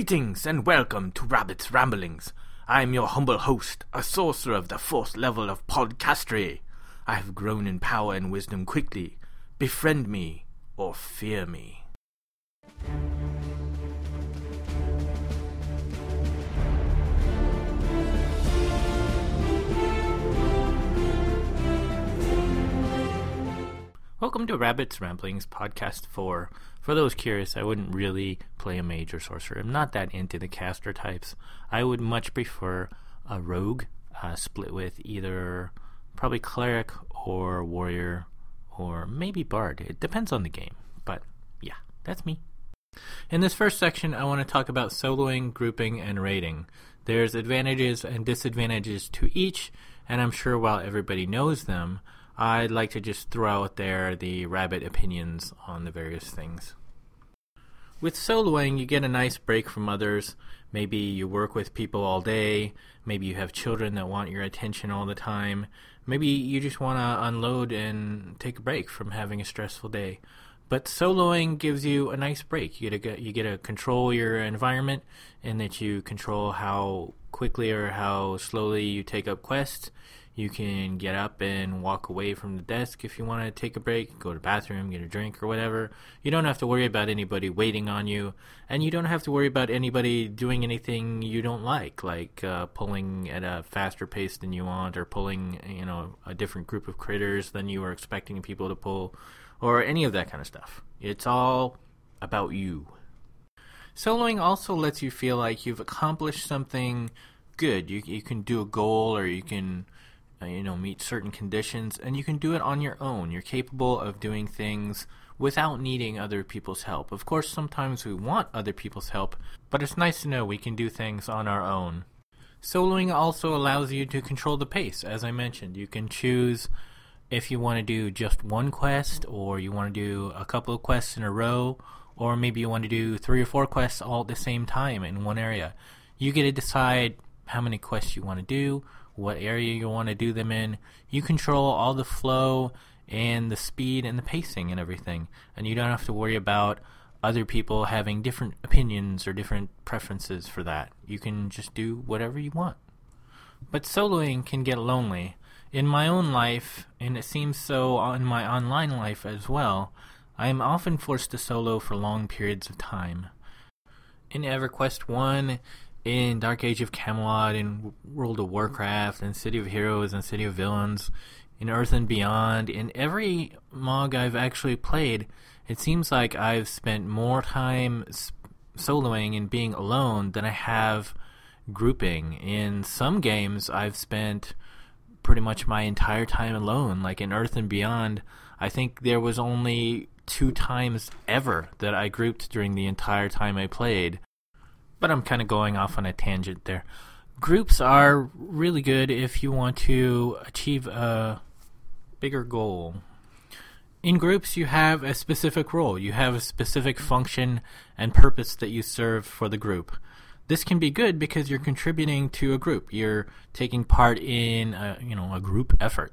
Greetings and welcome to Rabbit's Ramblings. I am your humble host, a sorcerer of the fourth level of podcastery. I have grown in power and wisdom quickly. Befriend me or fear me. Welcome to Rabbit's Ramblings Podcast 4. For those curious, I wouldn't really play a mage or sorcerer. I'm not that into the caster types. I would much prefer a rogue uh, split with either probably cleric or warrior or maybe bard. It depends on the game. But yeah, that's me. In this first section, I want to talk about soloing, grouping, and raiding. There's advantages and disadvantages to each, and I'm sure while everybody knows them, I'd like to just throw out there the rabbit opinions on the various things. With soloing, you get a nice break from others. Maybe you work with people all day. Maybe you have children that want your attention all the time. Maybe you just want to unload and take a break from having a stressful day. But soloing gives you a nice break. You get to you get to control your environment, and that you control how quickly or how slowly you take up quests. You can get up and walk away from the desk if you want to take a break, go to the bathroom, get a drink or whatever. You don't have to worry about anybody waiting on you, and you don't have to worry about anybody doing anything you don't like, like uh, pulling at a faster pace than you want, or pulling you know a different group of critters than you were expecting people to pull, or any of that kind of stuff. It's all about you. Soloing also lets you feel like you've accomplished something good. You you can do a goal, or you can Uh, you know meet certain conditions and you can do it on your own. You're capable of doing things without needing other people's help. Of course sometimes we want other people's help but it's nice to know we can do things on our own. Soloing also allows you to control the pace. As i mentioned you can choose if you want to do just one quest or you want to do a couple of quests in a row or maybe you want to do three or four quests all at the same time in one area. You get to decide how many quests you want to do what area you want to do them in. You control all the flow and the speed and the pacing and everything. And you don't have to worry about other people having different opinions or different preferences for that. You can just do whatever you want. But soloing can get lonely. In my own life, and it seems so in my online life as well, I am often forced to solo for long periods of time. In EverQuest 1, in Dark Age of Camelot, in World of Warcraft, in City of Heroes, and City of Villains, in Earth and Beyond, in every MOG I've actually played, it seems like I've spent more time soloing and being alone than I have grouping. In some games, I've spent pretty much my entire time alone. Like in Earth and Beyond, I think there was only two times ever that I grouped during the entire time I played but I'm kind of going off on a tangent there. Groups are really good if you want to achieve a bigger goal. In groups, you have a specific role, you have a specific function and purpose that you serve for the group. This can be good because you're contributing to a group. You're taking part in a, you know a group effort,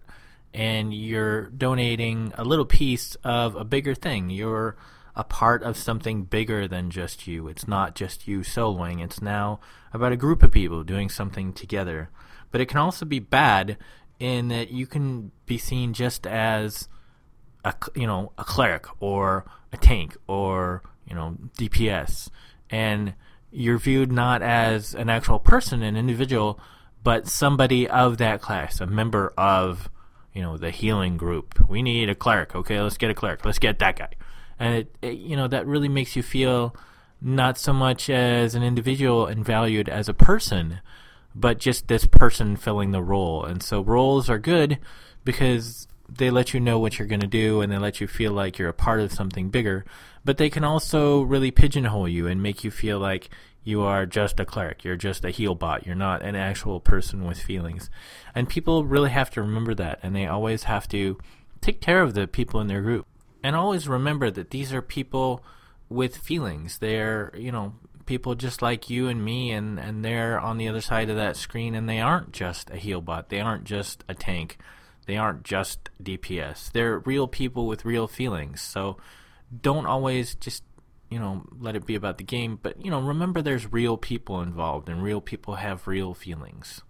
and you're donating a little piece of a bigger thing. You're a part of something bigger than just you. It's not just you soloing. It's now about a group of people doing something together. But it can also be bad in that you can be seen just as a you know a cleric or a tank or you know DPS, and you're viewed not as an actual person, an individual, but somebody of that class, a member of you know the healing group. We need a cleric. Okay, let's get a cleric. Let's get that guy and it, it, you know that really makes you feel not so much as an individual and valued as a person, but just this person filling the role. And so roles are good because they let you know what you're going to do and they let you feel like you're a part of something bigger. But they can also really pigeonhole you and make you feel like you are just a cleric. You're just a heal bot. You're not an actual person with feelings. And people really have to remember that and they always have to take care of the people in their group and always remember that these are people with feelings. They're, you know, people just like you and me, and, and they're on the other side of that screen, and they aren't just a heal bot. They aren't just a tank. They aren't just DPS. They're real people with real feelings. So don't always just you know, let it be about the game, but you know, remember there's real people involved and real people have real feelings.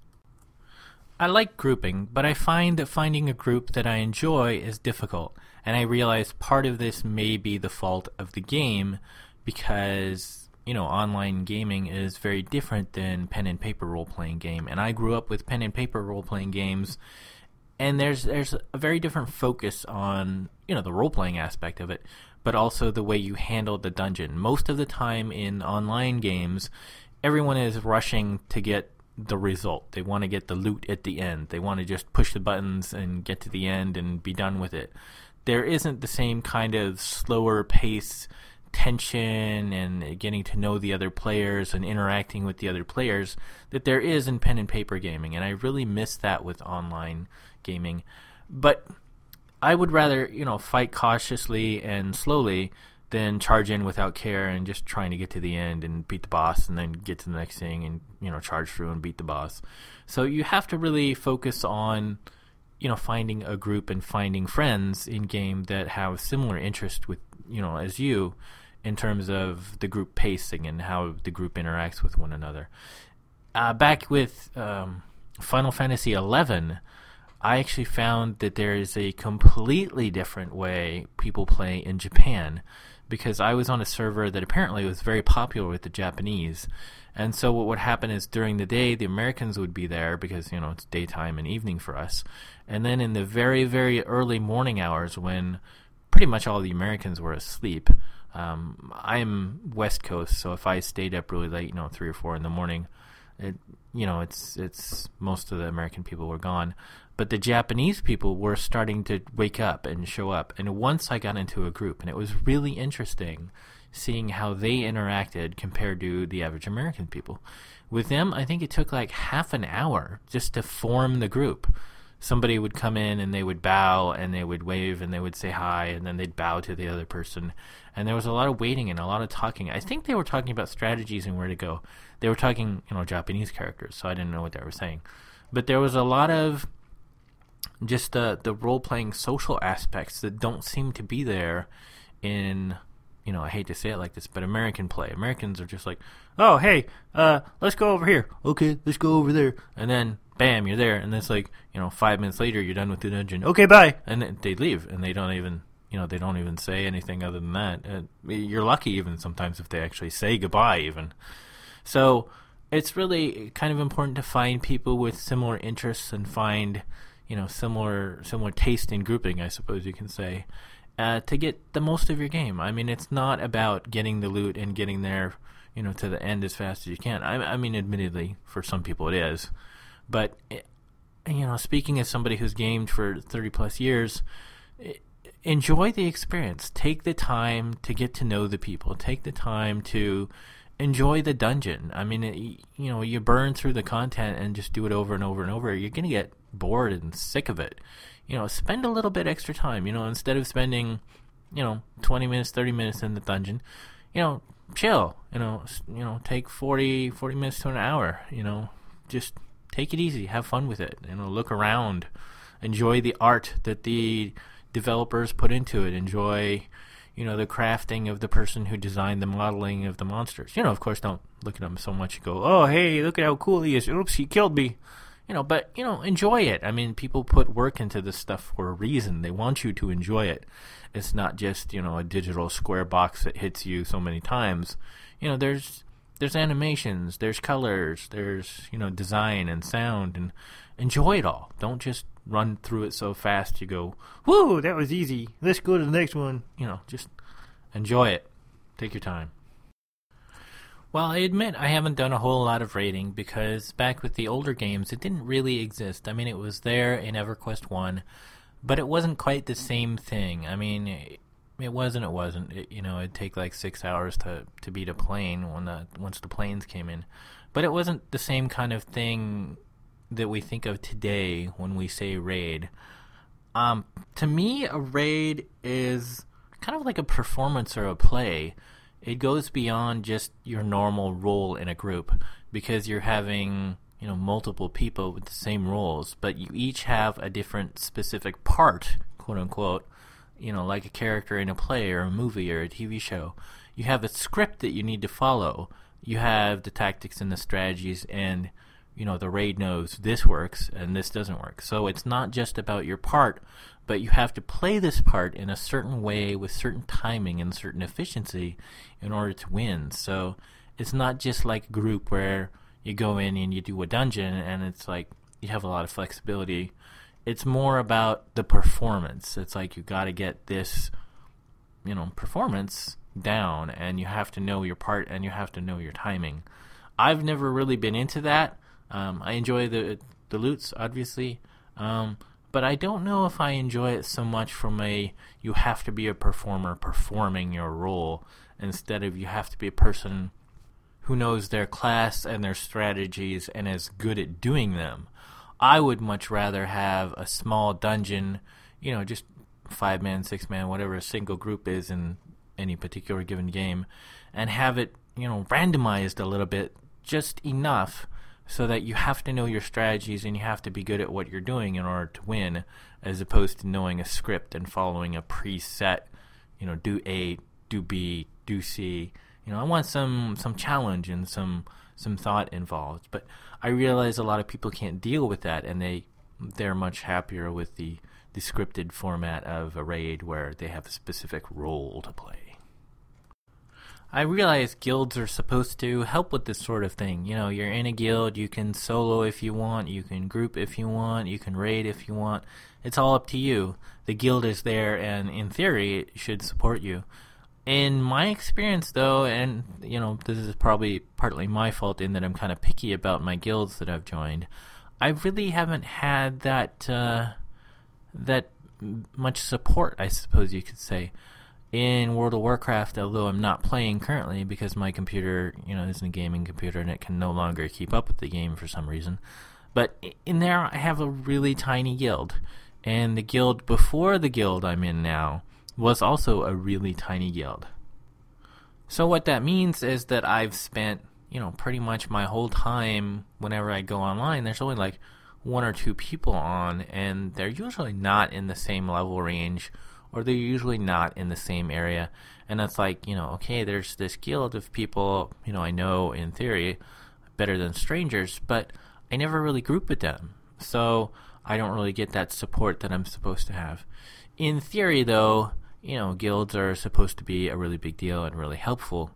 I like grouping, but I find that finding a group that I enjoy is difficult, and I realize part of this may be the fault of the game because, you know, online gaming is very different than pen and paper role playing game, and I grew up with pen and paper role playing games and there's there's a very different focus on, you know, the role playing aspect of it, but also the way you handle the dungeon. Most of the time in online games, everyone is rushing to get the result. They want to get the loot at the end. They want to just push the buttons and get to the end and be done with it. There isn't the same kind of slower pace tension and getting to know the other players and interacting with the other players that there is in pen and paper gaming and I really miss that with online gaming. But I would rather, you know, fight cautiously and slowly than charge in without care and just trying to get to the end and beat the boss and then get to the next thing and you know charge through and beat the boss. So you have to really focus on you know finding a group and finding friends in game that have similar interest with you know as you in terms of the group pacing and how the group interacts with one another. Uh, back with um, Final Fantasy XI, I actually found that there is a completely different way people play in Japan because I was on a server that apparently was very popular with the Japanese. And so what would happen is during the day the Americans would be there because you know it's daytime and evening for us. And then in the very very early morning hours when pretty much all the Americans were asleep, um, I'm West Coast, so if I stayed up really late, you know, three or four in the morning, it you know it's it's most of the American people were gone. But the Japanese people were starting to wake up and show up. And once I got into a group, and it was really interesting seeing how they interacted compared to the average American people. With them, I think it took like half an hour just to form the group. Somebody would come in and they would bow and they would wave and they would say hi and then they'd bow to the other person. And there was a lot of waiting and a lot of talking. I think they were talking about strategies and where to go. They were talking, you know, Japanese characters, so I didn't know what they were saying. But there was a lot of just the the role playing social aspects that don't seem to be there in you know I hate to say it like this, but American play. Americans are just like, oh hey, uh, let's go over here. Okay, let's go over there, and then bam, you're there, and it's like you know five minutes later you're done with the dungeon. Okay, bye, and they leave, and they don't even you know they don't even say anything other than that. Uh, you're lucky even sometimes if they actually say goodbye even. So it's really kind of important to find people with similar interests and find you know similar similar taste in grouping, I suppose you can say, uh, to get the most of your game. I mean, it's not about getting the loot and getting there, you know, to the end as fast as you can. I, I mean, admittedly, for some people it is, but it, eh, you know, speaking as somebody who's gamed for thirty plus years. It, enjoy the experience. Take the time to get to know the people. Take the time to enjoy the dungeon. I mean, it, you know, you burn through the content and just do it over and over and over. You're going to get bored and sick of it. You know, spend a little bit extra time. You know, instead of spending, you know, 20 minutes, 30 minutes in the dungeon, you know, chill. You know, you know, take 40, 40 minutes to an hour. You know, just take it easy, have fun with it. You know, look around, enjoy the art that the developers put into it. Enjoy you know, the crafting of the person who designed the modeling of the monsters. You know, of course, don't look at them so much and go, oh, hey, look at how cool he is. Oops, he killed me. You know, but, you know, enjoy it. I mean, people put work into this stuff for a reason. They want you to enjoy it. It's not just, you know, a digital square box that hits you so many times. You know, there's there's animations, there's colors, there's, you know, design and sound and enjoy it all. Don't just run through it so fast you go, "Whoa, that was easy. Let's go to the next one." You know, just enjoy it. Take your time. Well, I admit I haven't done a whole lot of raiding because back with the older games, it didn't really exist. I mean, it was there in EverQuest 1, but it wasn't quite the same thing. I mean, it, wasn't. It wasn't. It, you know, it'd take like six hours to to beat a plane when the once the planes came in, but it wasn't the same kind of thing that we think of today when we say raid. Um, to me, a raid is kind of like a performance or a play. It goes beyond just your normal role in a group because you're having you know multiple people with the same roles, but you each have a different specific part, quote unquote. You know, like a character in a play or a movie or a TV show. you have a script that you need to follow. You have the tactics and the strategies, and you know the raid knows this works and this doesn't work. So it's not just about your part, but you have to play this part in a certain way with certain timing and certain efficiency in order to win. So it's not just like a group where you go in and you do a dungeon and it's like you have a lot of flexibility. It's more about the performance. It's like you got to get this, you know, performance down and you have to know your part and you have to know your timing. I've never really been into that. Um, I enjoy the the loots, obviously, um, but I don't know if I enjoy it so much from a you have to be a performer performing your role instead of you have to be a person who knows their class and their strategies and is good at doing them. I would much rather have a small dungeon, you know, just five man, six man, whatever a single group is in any particular given game, and have it, you know, randomized a little bit, just enough so that you have to know your strategies and you have to be good at what you're doing in order to win, as opposed to knowing a script and following a preset, you know, do A, do B, do C, you know, I want some some challenge and some some thought involved. But I realize a lot of people can't deal with that, and they they're much happier with the the scripted format of a raid where they have a specific role to play. I realize guilds are supposed to help with this sort of thing. You know, you're in a guild, you can solo if you want, you can group if you want, you can raid if you want. It's all up to you. The guild is there, and in theory, it should support you. In my experience, though, and you know, this is probably partly my fault in that I'm kind of picky about my guilds that I've joined. I really haven't had that uh, that much support, I suppose you could say, in World of Warcraft. Although I'm not playing currently because my computer, you know, isn't a gaming computer and it can no longer keep up with the game for some reason. But in there, I have a really tiny guild, and the guild before the guild I'm in now was also a really tiny guild. So what that means is that I've spent, you know, pretty much my whole time whenever I go online, there's only like one or two people on and they're usually not in the same level range or they're usually not in the same area. And it's like, you know, okay, there's this guild of people, you know, I know in theory better than strangers, but I never really group with them. So I don't really get that support that I'm supposed to have. In theory, though, you know, guilds are supposed to be a really big deal and really helpful.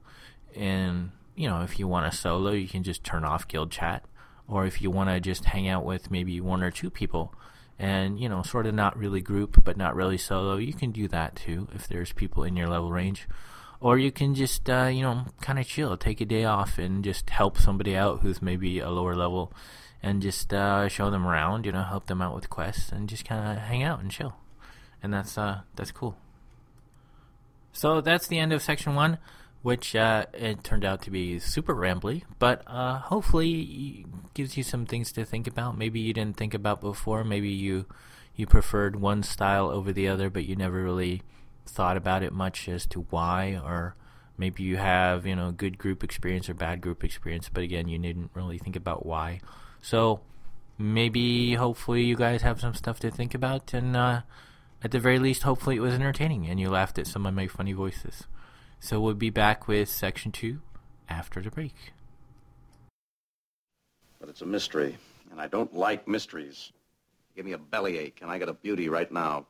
And, you know, if you want to solo, you can just turn off guild chat. Or if you want to just hang out with maybe one or two people and, you know, sort of not really group but not really solo, you can do that too if there's people in your level range. Or you can just, uh, you know, kind of chill, take a day off and just help somebody out who's maybe a lower level and just uh, show them around, you know, help them out with quests and just kind of hang out and chill. And that's uh, that's cool. So that's the end of section one, which uh, it turned out to be super rambly, but uh, hopefully gives you some things to think about. Maybe you didn't think about before. Maybe you you preferred one style over the other, but you never really thought about it much as to why, or maybe you have you know good group experience or bad group experience, but again you didn't really think about why. So maybe hopefully you guys have some stuff to think about and. Uh, at the very least, hopefully it was entertaining and you laughed at some of my funny voices. So we'll be back with section two after the break. But it's a mystery, and I don't like mysteries. Give me a bellyache, and I got a beauty right now.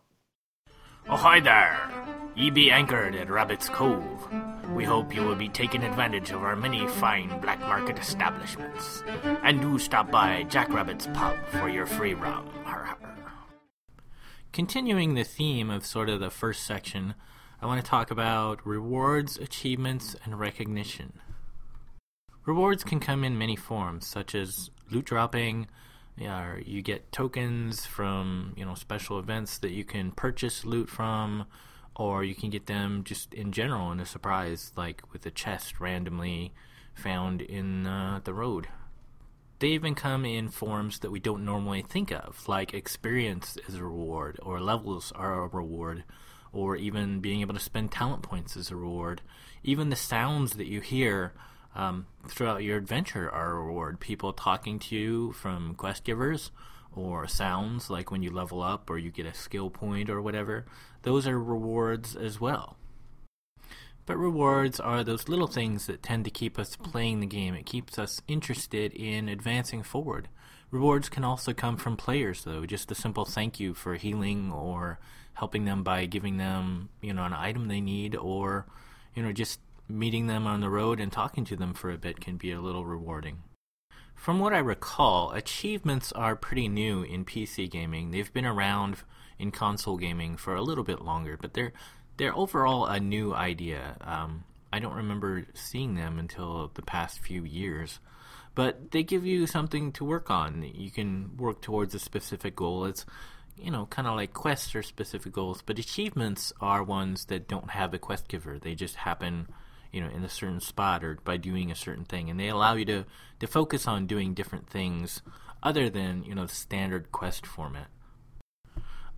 Oh, hi there! Ye be anchored at Rabbit's Cove. We hope you will be taking advantage of our many fine black market establishments. And do stop by Jack Rabbit's Pub for your free rum. Har har. Continuing the theme of sort of the first section, I want to talk about rewards, achievements, and recognition. Rewards can come in many forms, such as loot dropping. Yeah, you get tokens from you know special events that you can purchase loot from, or you can get them just in general in a surprise, like with a chest randomly found in uh, the road. They even come in forms that we don't normally think of, like experience as a reward, or levels are a reward, or even being able to spend talent points as a reward. Even the sounds that you hear um, throughout your adventure are a reward. People talking to you from quest givers, or sounds like when you level up or you get a skill point or whatever. Those are rewards as well. But rewards are those little things that tend to keep us playing the game. It keeps us interested in advancing forward. Rewards can also come from players, though. Just a simple thank you for healing or helping them by giving them, you know, an item they need or, you know, just meeting them on the road and talking to them for a bit can be a little rewarding. From what I recall, achievements are pretty new in PC gaming. They've been around in console gaming for a little bit longer, but they're they're overall a new idea. Um, I don't remember seeing them until the past few years, but they give you something to work on. You can work towards a specific goal. It's you know kind of like quests or specific goals, but achievements are ones that don't have a quest giver. They just happen you know in a certain spot or by doing a certain thing and they allow you to to focus on doing different things other than you know the standard quest format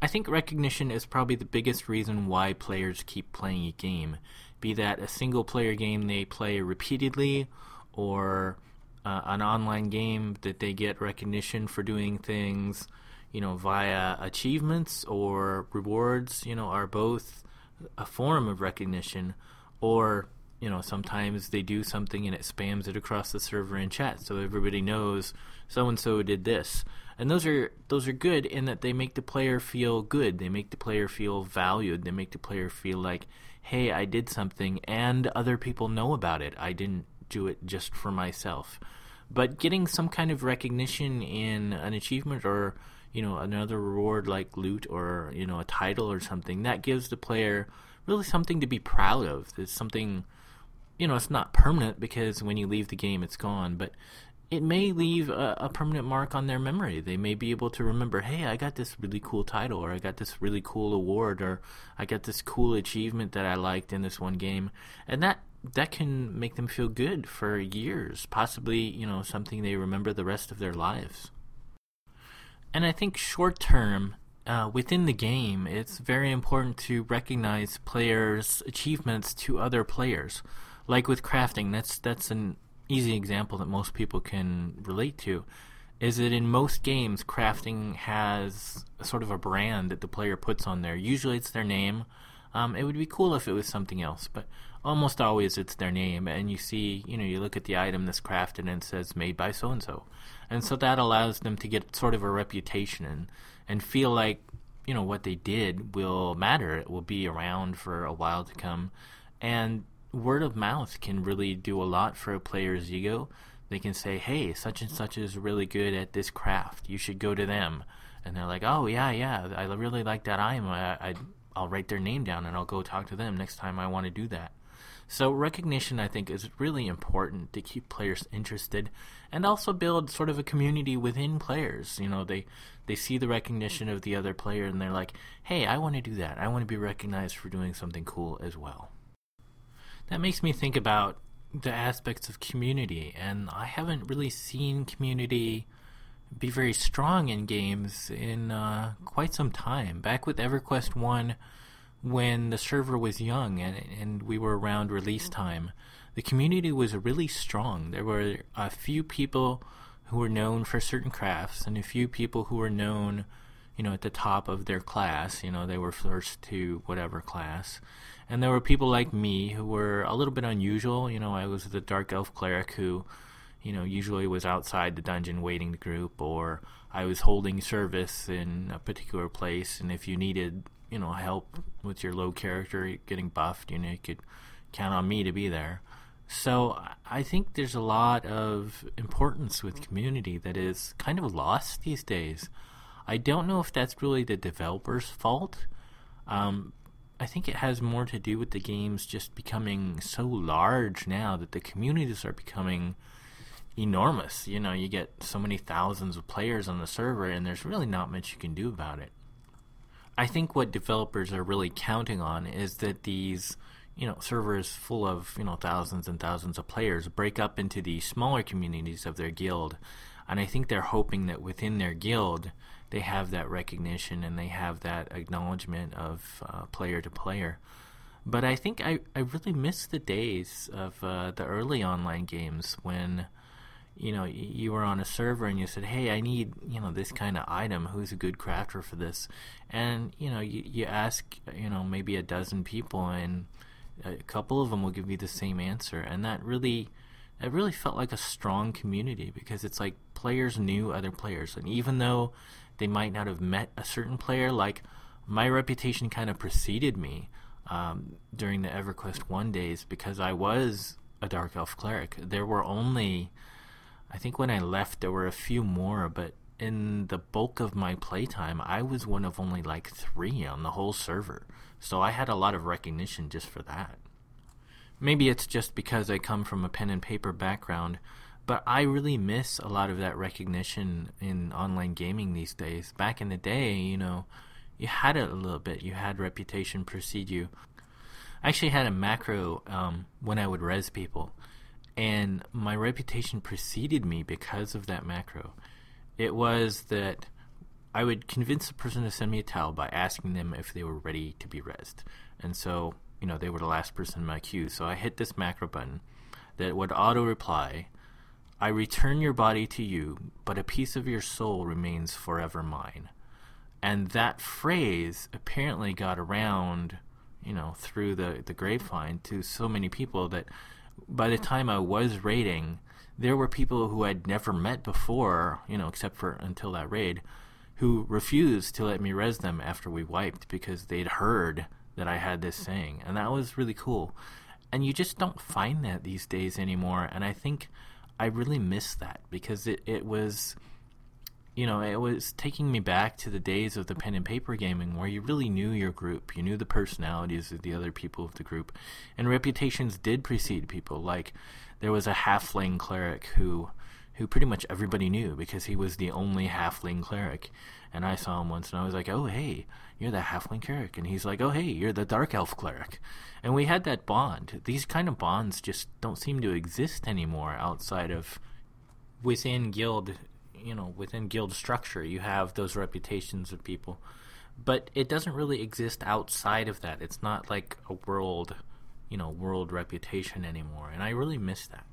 I think recognition is probably the biggest reason why players keep playing a game, be that a single player game they play repeatedly or uh, an online game that they get recognition for doing things, you know, via achievements or rewards, you know, are both a form of recognition or you know sometimes they do something and it spams it across the server in chat. So everybody knows so and so did this. And those are those are good in that they make the player feel good. They make the player feel valued. They make the player feel like hey i did something and other people know about it. I didn't do it just for myself. But getting some kind of recognition in an achievement or you know another reward like loot or you know a title or something that gives the player really something to be proud of. It's something you know, it's not permanent because when you leave the game, it's gone, but it may leave a, a, permanent mark on their memory. They may be able to remember, hey, I got this really cool title, or I got this really cool award, or I got this cool achievement that I liked in this one game, and that that can make them feel good for years, possibly, you know, something they remember the rest of their lives. And I think short term, uh, within the game, it's very important to recognize players' achievements to other players like with crafting, that's that's an easy example that most people can relate to. Is that in most games, crafting has sort of a brand that the player puts on there. Usually, it's their name. Um, it would be cool if it was something else, but almost always it's their name. And you see, you know, you look at the item that's crafted and it says made by so and so, and so that allows them to get sort of a reputation and and feel like you know what they did will matter. It will be around for a while to come, and word of mouth can really do a lot for a player's ego. They can say, "Hey, such and such is really good at this craft. You should go to them." And they're like, "Oh yeah, yeah, I really like that item. I, I I'll write their name down and I'll go talk to them next time I want to do that." So recognition, I think, is really important to keep players interested, and also build sort of a community within players. You know, they they see the recognition of the other player, and they're like, "Hey, I want to do that. I want to be recognized for doing something cool as well." That makes me think about the aspects of community, and I haven't really seen community be very strong in games in uh, quite some time. Back with EverQuest 1, when the server was young and, and we were around release time, the community was really strong. There were a few people who were known for certain crafts and a few people who were known, you know, at the top of their class. You know, they were first to whatever class. And there were people like me who were a little bit unusual. You know, I was the dark elf cleric who, you know, usually was outside the dungeon waiting the group, or I was holding service in a particular place. And if you needed, you know, help with your low character getting buffed, you know, you could count on me to be there. So I think there's a lot of importance with community that is kind of lost these days. I don't know if that's really the developer's fault. Um, I think it has more to do with the games just becoming so large now that the communities are becoming enormous. You know, you get so many thousands of players on the server, and there's really not much you can do about it. I think what developers are really counting on is that these, you know, servers full of, you know, thousands and thousands of players break up into the smaller communities of their guild. And I think they're hoping that within their guild, they have that recognition and they have that acknowledgement of uh, player to player. But I think I, I really miss the days of uh, the early online games when you know you were on a server and you said hey i need you know this kind of item. Who's a good crafter for this? And you know you, you ask you know maybe a dozen people and A couple of them will give you the same answer, and that really, it really felt like a strong community because it's like players knew other players, and even though they might not have met a certain player, like my reputation kind of preceded me um, during the EverQuest One days because I was a Dark Elf cleric. There were only, I think when I left, there were a few more, but in the bulk of my playtime, I was one of only like three on the whole server. So I had a lot of recognition just for that. Maybe it's just because I come from a pen and paper background, but I really miss a lot of that recognition in online gaming these days. Back in the day, you know, you had it a little bit. You had reputation precede you. I actually had a macro um, when I would res people, and my reputation preceded me because of that macro. It was that I would convince a person to send me a towel by asking them if they were ready to be resed. And so, you know, they were the last person in my queue. So I hit this macro button that would auto reply I return your body to you, but a piece of your soul remains forever mine. And that phrase apparently got around, you know, through the, the grapevine to so many people that by the time I was raiding, there were people who I'd never met before, you know, except for until that raid, who refused to let me res them after we wiped because they'd heard that I had this saying. And that was really cool. And you just don't find that these days anymore. And I think I really miss that because it, it was you know, it was taking me back to the days of the pen and paper gaming where you really knew your group. You knew the personalities of the other people of the group. And reputations did precede people. Like, there was a halfling cleric who who pretty much everybody knew because he was the only halfling cleric. And I saw him once and I was like, oh, hey, you're the halfling cleric. And he's like, oh, hey, you're the dark elf cleric. And we had that bond. These kind of bonds just don't seem to exist anymore outside of within guild you know within guild structure you have those reputations of people but it doesn't really exist outside of that it's not like a world you know world reputation anymore and i really miss that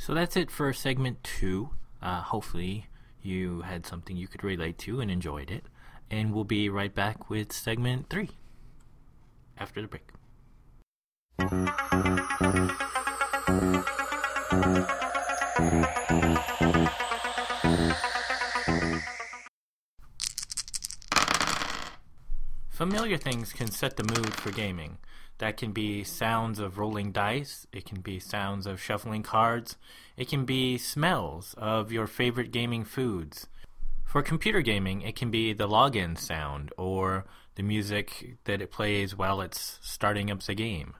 so that's it for segment two. Uh, hopefully you had something you could relate to and enjoyed it. And we'll be right back with segment three after the break. Familiar things can set the mood for gaming. That can be sounds of rolling dice, it can be sounds of shuffling cards, it can be smells of your favorite gaming foods. For computer gaming, it can be the login sound or the music that it plays while it's starting up the game.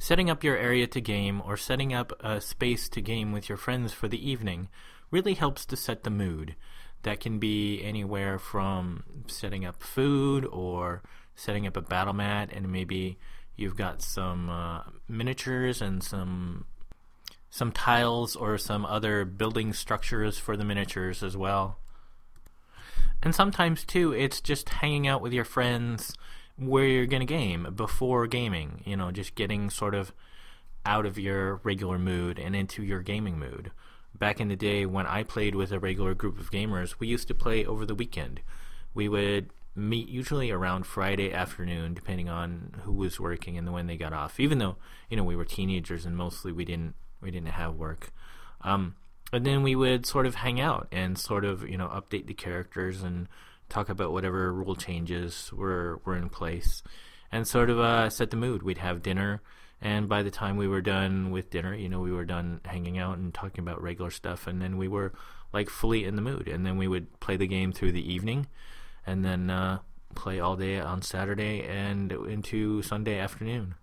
Setting up your area to game or setting up a space to game with your friends for the evening really helps to set the mood. That can be anywhere from setting up food or setting up a battle mat, and maybe you've got some uh, miniatures and some some tiles or some other building structures for the miniatures as well. And sometimes too, it's just hanging out with your friends where you're going to game before gaming. You know, just getting sort of out of your regular mood and into your gaming mood back in the day when I played with a regular group of gamers, we used to play over the weekend. We would meet usually around Friday afternoon, depending on who was working and when they got off. Even though you know we were teenagers and mostly we didn't we didn't have work. Um, and then we would sort of hang out and sort of you know update the characters and talk about whatever rule changes were were in place, and sort of uh, set the mood. We'd have dinner and by the time we were done with dinner, you know, we were done hanging out and talking about regular stuff, and then we were like fully in the mood. And then we would play the game through the evening, and then uh, play all day on Saturday and into Sunday afternoon.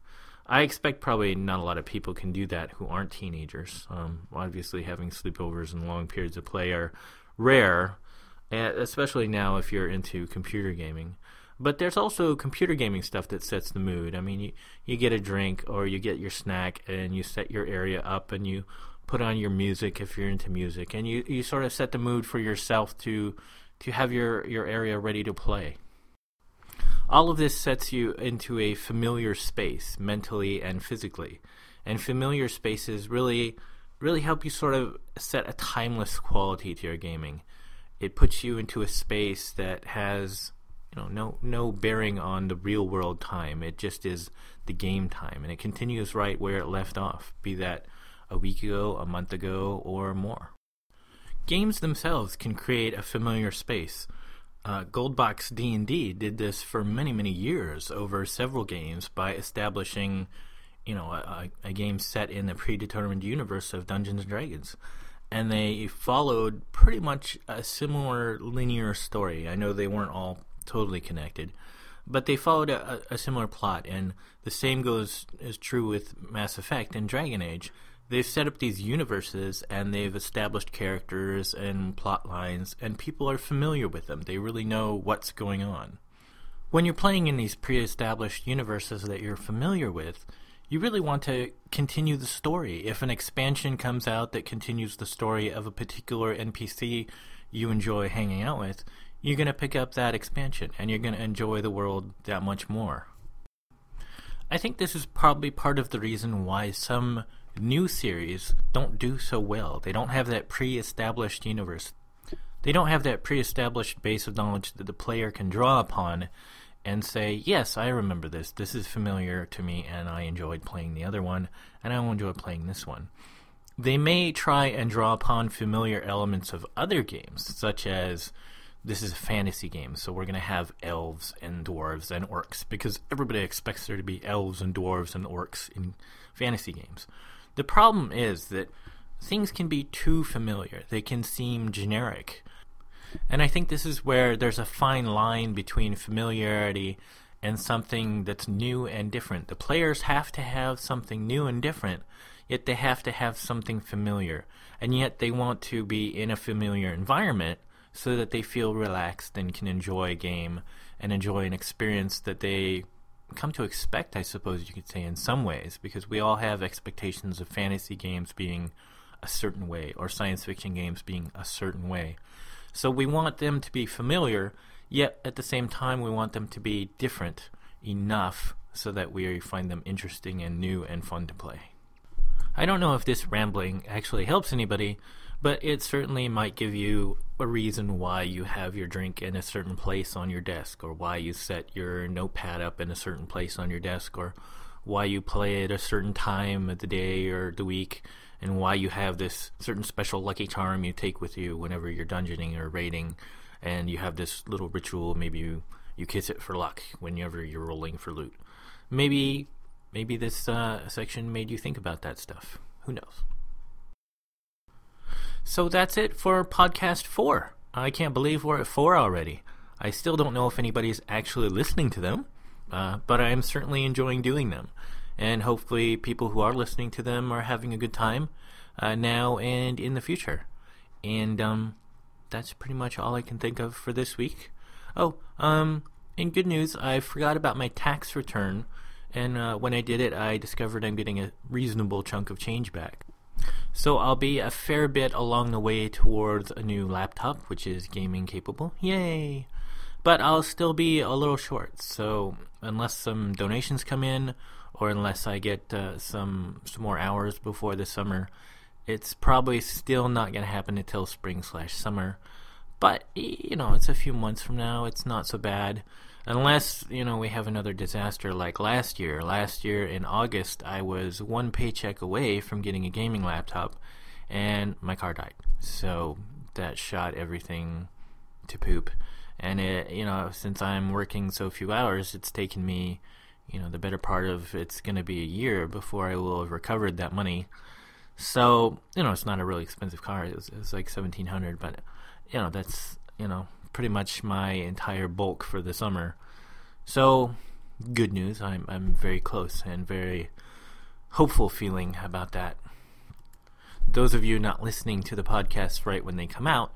I expect probably not a lot of people can do that who aren't teenagers. Um, obviously, having sleepovers and long periods of play are rare, especially now if you're into computer gaming. But there's also computer gaming stuff that sets the mood. I mean, you, you get a drink or you get your snack and you set your area up and you put on your music if you're into music and you, you sort of set the mood for yourself to to have your, your area ready to play. All of this sets you into a familiar space mentally and physically. And familiar spaces really really help you sort of set a timeless quality to your gaming. It puts you into a space that has you know no no bearing on the real world time. It just is the game time, and it continues right where it left off. Be that a week ago, a month ago, or more. Games themselves can create a familiar space. Uh, Goldbox D&D did this for many, many years over several games by establishing, you know, a, a game set in the predetermined universe of Dungeons and Dragons. And they followed pretty much a similar linear story. I know they weren't all totally connected, but they followed a, a similar plot. And the same goes is true with Mass Effect and Dragon Age they've set up these universes and they've established characters and plot lines, and people are familiar with them. They really know what's going on. When you're playing in these pre established universes that you're familiar with, you really want to continue the story. If an expansion comes out that continues the story of a particular NPC you enjoy hanging out with, you're going to pick up that expansion and you're going to enjoy the world that much more. I think this is probably part of the reason why some new series don't do so well. They don't have that pre established universe. They don't have that pre established base of knowledge that the player can draw upon and say, Yes, I remember this. This is familiar to me, and I enjoyed playing the other one, and I will enjoy playing this one. They may try and draw upon familiar elements of other games, such as this is a fantasy game, so we're going to have elves and dwarves and orcs because everybody expects there to be elves and dwarves and orcs in fantasy games. The problem is that things can be too familiar, they can seem generic. And I think this is where there's a fine line between familiarity and something that's new and different. The players have to have something new and different, yet they have to have something familiar. And yet they want to be in a familiar environment so that they feel relaxed and can enjoy a game and enjoy an experience that they come to expect, I suppose you could say, in some ways, because we all have expectations of fantasy games being a certain way or science fiction games being a certain way. So we want them to be familiar, yet at the same time, we want them to be different enough so that we find them interesting and new and fun to play. I don't know if this rambling actually helps anybody, but it certainly might give you a reason why you have your drink in a certain place on your desk, or why you set your notepad up in a certain place on your desk, or why you play at a certain time of the day or the week, and why you have this certain special lucky charm you take with you whenever you're dungeoning or raiding, and you have this little ritual. Maybe you you kiss it for luck whenever you're rolling for loot. Maybe maybe this uh, section made you think about that stuff. Who knows? So that's it for podcast four. I can't believe we're at four already. I still don't know if anybody's actually listening to them, uh, but I am certainly enjoying doing them. And hopefully, people who are listening to them are having a good time uh, now and in the future. And um, that's pretty much all I can think of for this week. Oh, um, in good news, I forgot about my tax return, and uh, when I did it, I discovered I'm getting a reasonable chunk of change back. So I'll be a fair bit along the way towards a new laptop, which is gaming capable. Yay! But I'll still be a little short. So unless some donations come in, or unless I get uh, some some more hours before the summer, it's probably still not going to happen until spring slash summer. But you know, it's a few months from now. It's not so bad unless you know we have another disaster like last year. Last year in August, I was one paycheck away from getting a gaming laptop, and my car died. So that shot everything to poop. And it, you know, since I'm working so few hours, it's taken me, you know, the better part of it's going to be a year before I will have recovered that money. So you know, it's not a really expensive car. It was, like seventeen hundred, but you know, that's you know pretty much my entire bulk for the summer. So, good news. I'm I'm very close and very hopeful feeling about that. Those of you not listening to the podcast right when they come out,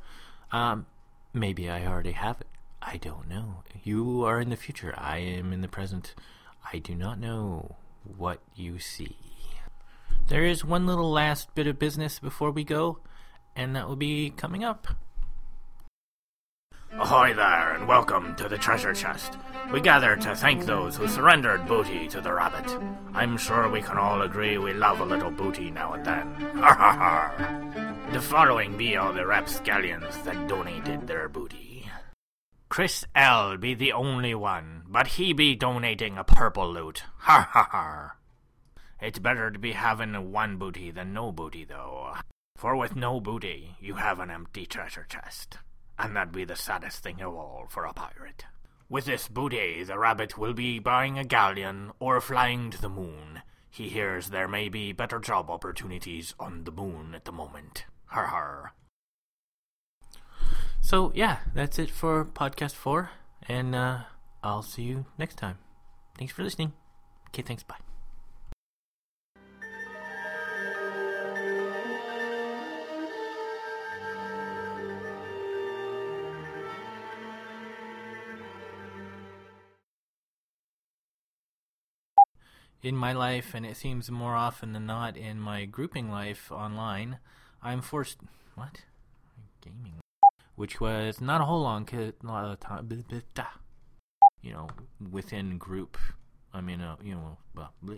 um, maybe I already have it. I don't know. You are in the future. I am in the present. I do not know what you see. There is one little last bit of business before we go, and that will be coming up. Ahoy there, and welcome to the treasure chest. We gather to thank those who surrendered booty to the rabbit. I'm sure we can all agree we love a little booty now and then. The following be all the rapscallions that donated their booty. Chris L be the only one, but he be donating a purple loot. Ha ha ha. It's better to be having one booty than no booty, though. For with no booty, you have an empty treasure chest. And that'd be the saddest thing of all for a pirate. With this booty, the rabbit will be buying a galleon or flying to the moon. He hears there may be better job opportunities on the moon at the moment. Har har. So, yeah, that's it for podcast four. And uh, I'll see you next time. Thanks for listening. Okay, thanks. Bye. In my life, and it seems more often than not in my grouping life online, I'm forced. What? Gaming. Which was not a whole long, a lot of time. You know, within group. I mean, uh, you know, blah, blah.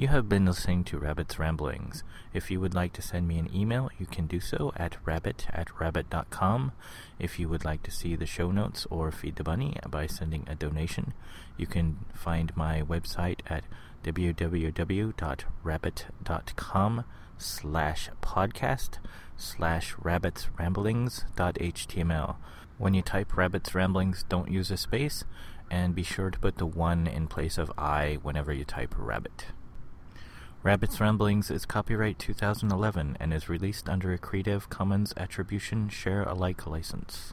You have been listening to Rabbit's Ramblings. If you would like to send me an email, you can do so at rabbit at rabbit.com. If you would like to see the show notes or feed the bunny by sending a donation, you can find my website at www.rabbit.com slash podcast slash rabbitsramblings.html. When you type Rabbit's Ramblings, don't use a space, and be sure to put the 1 in place of I whenever you type rabbit. Rabbit's Ramblings is copyright 2011 and is released under a Creative Commons Attribution Share Alike license.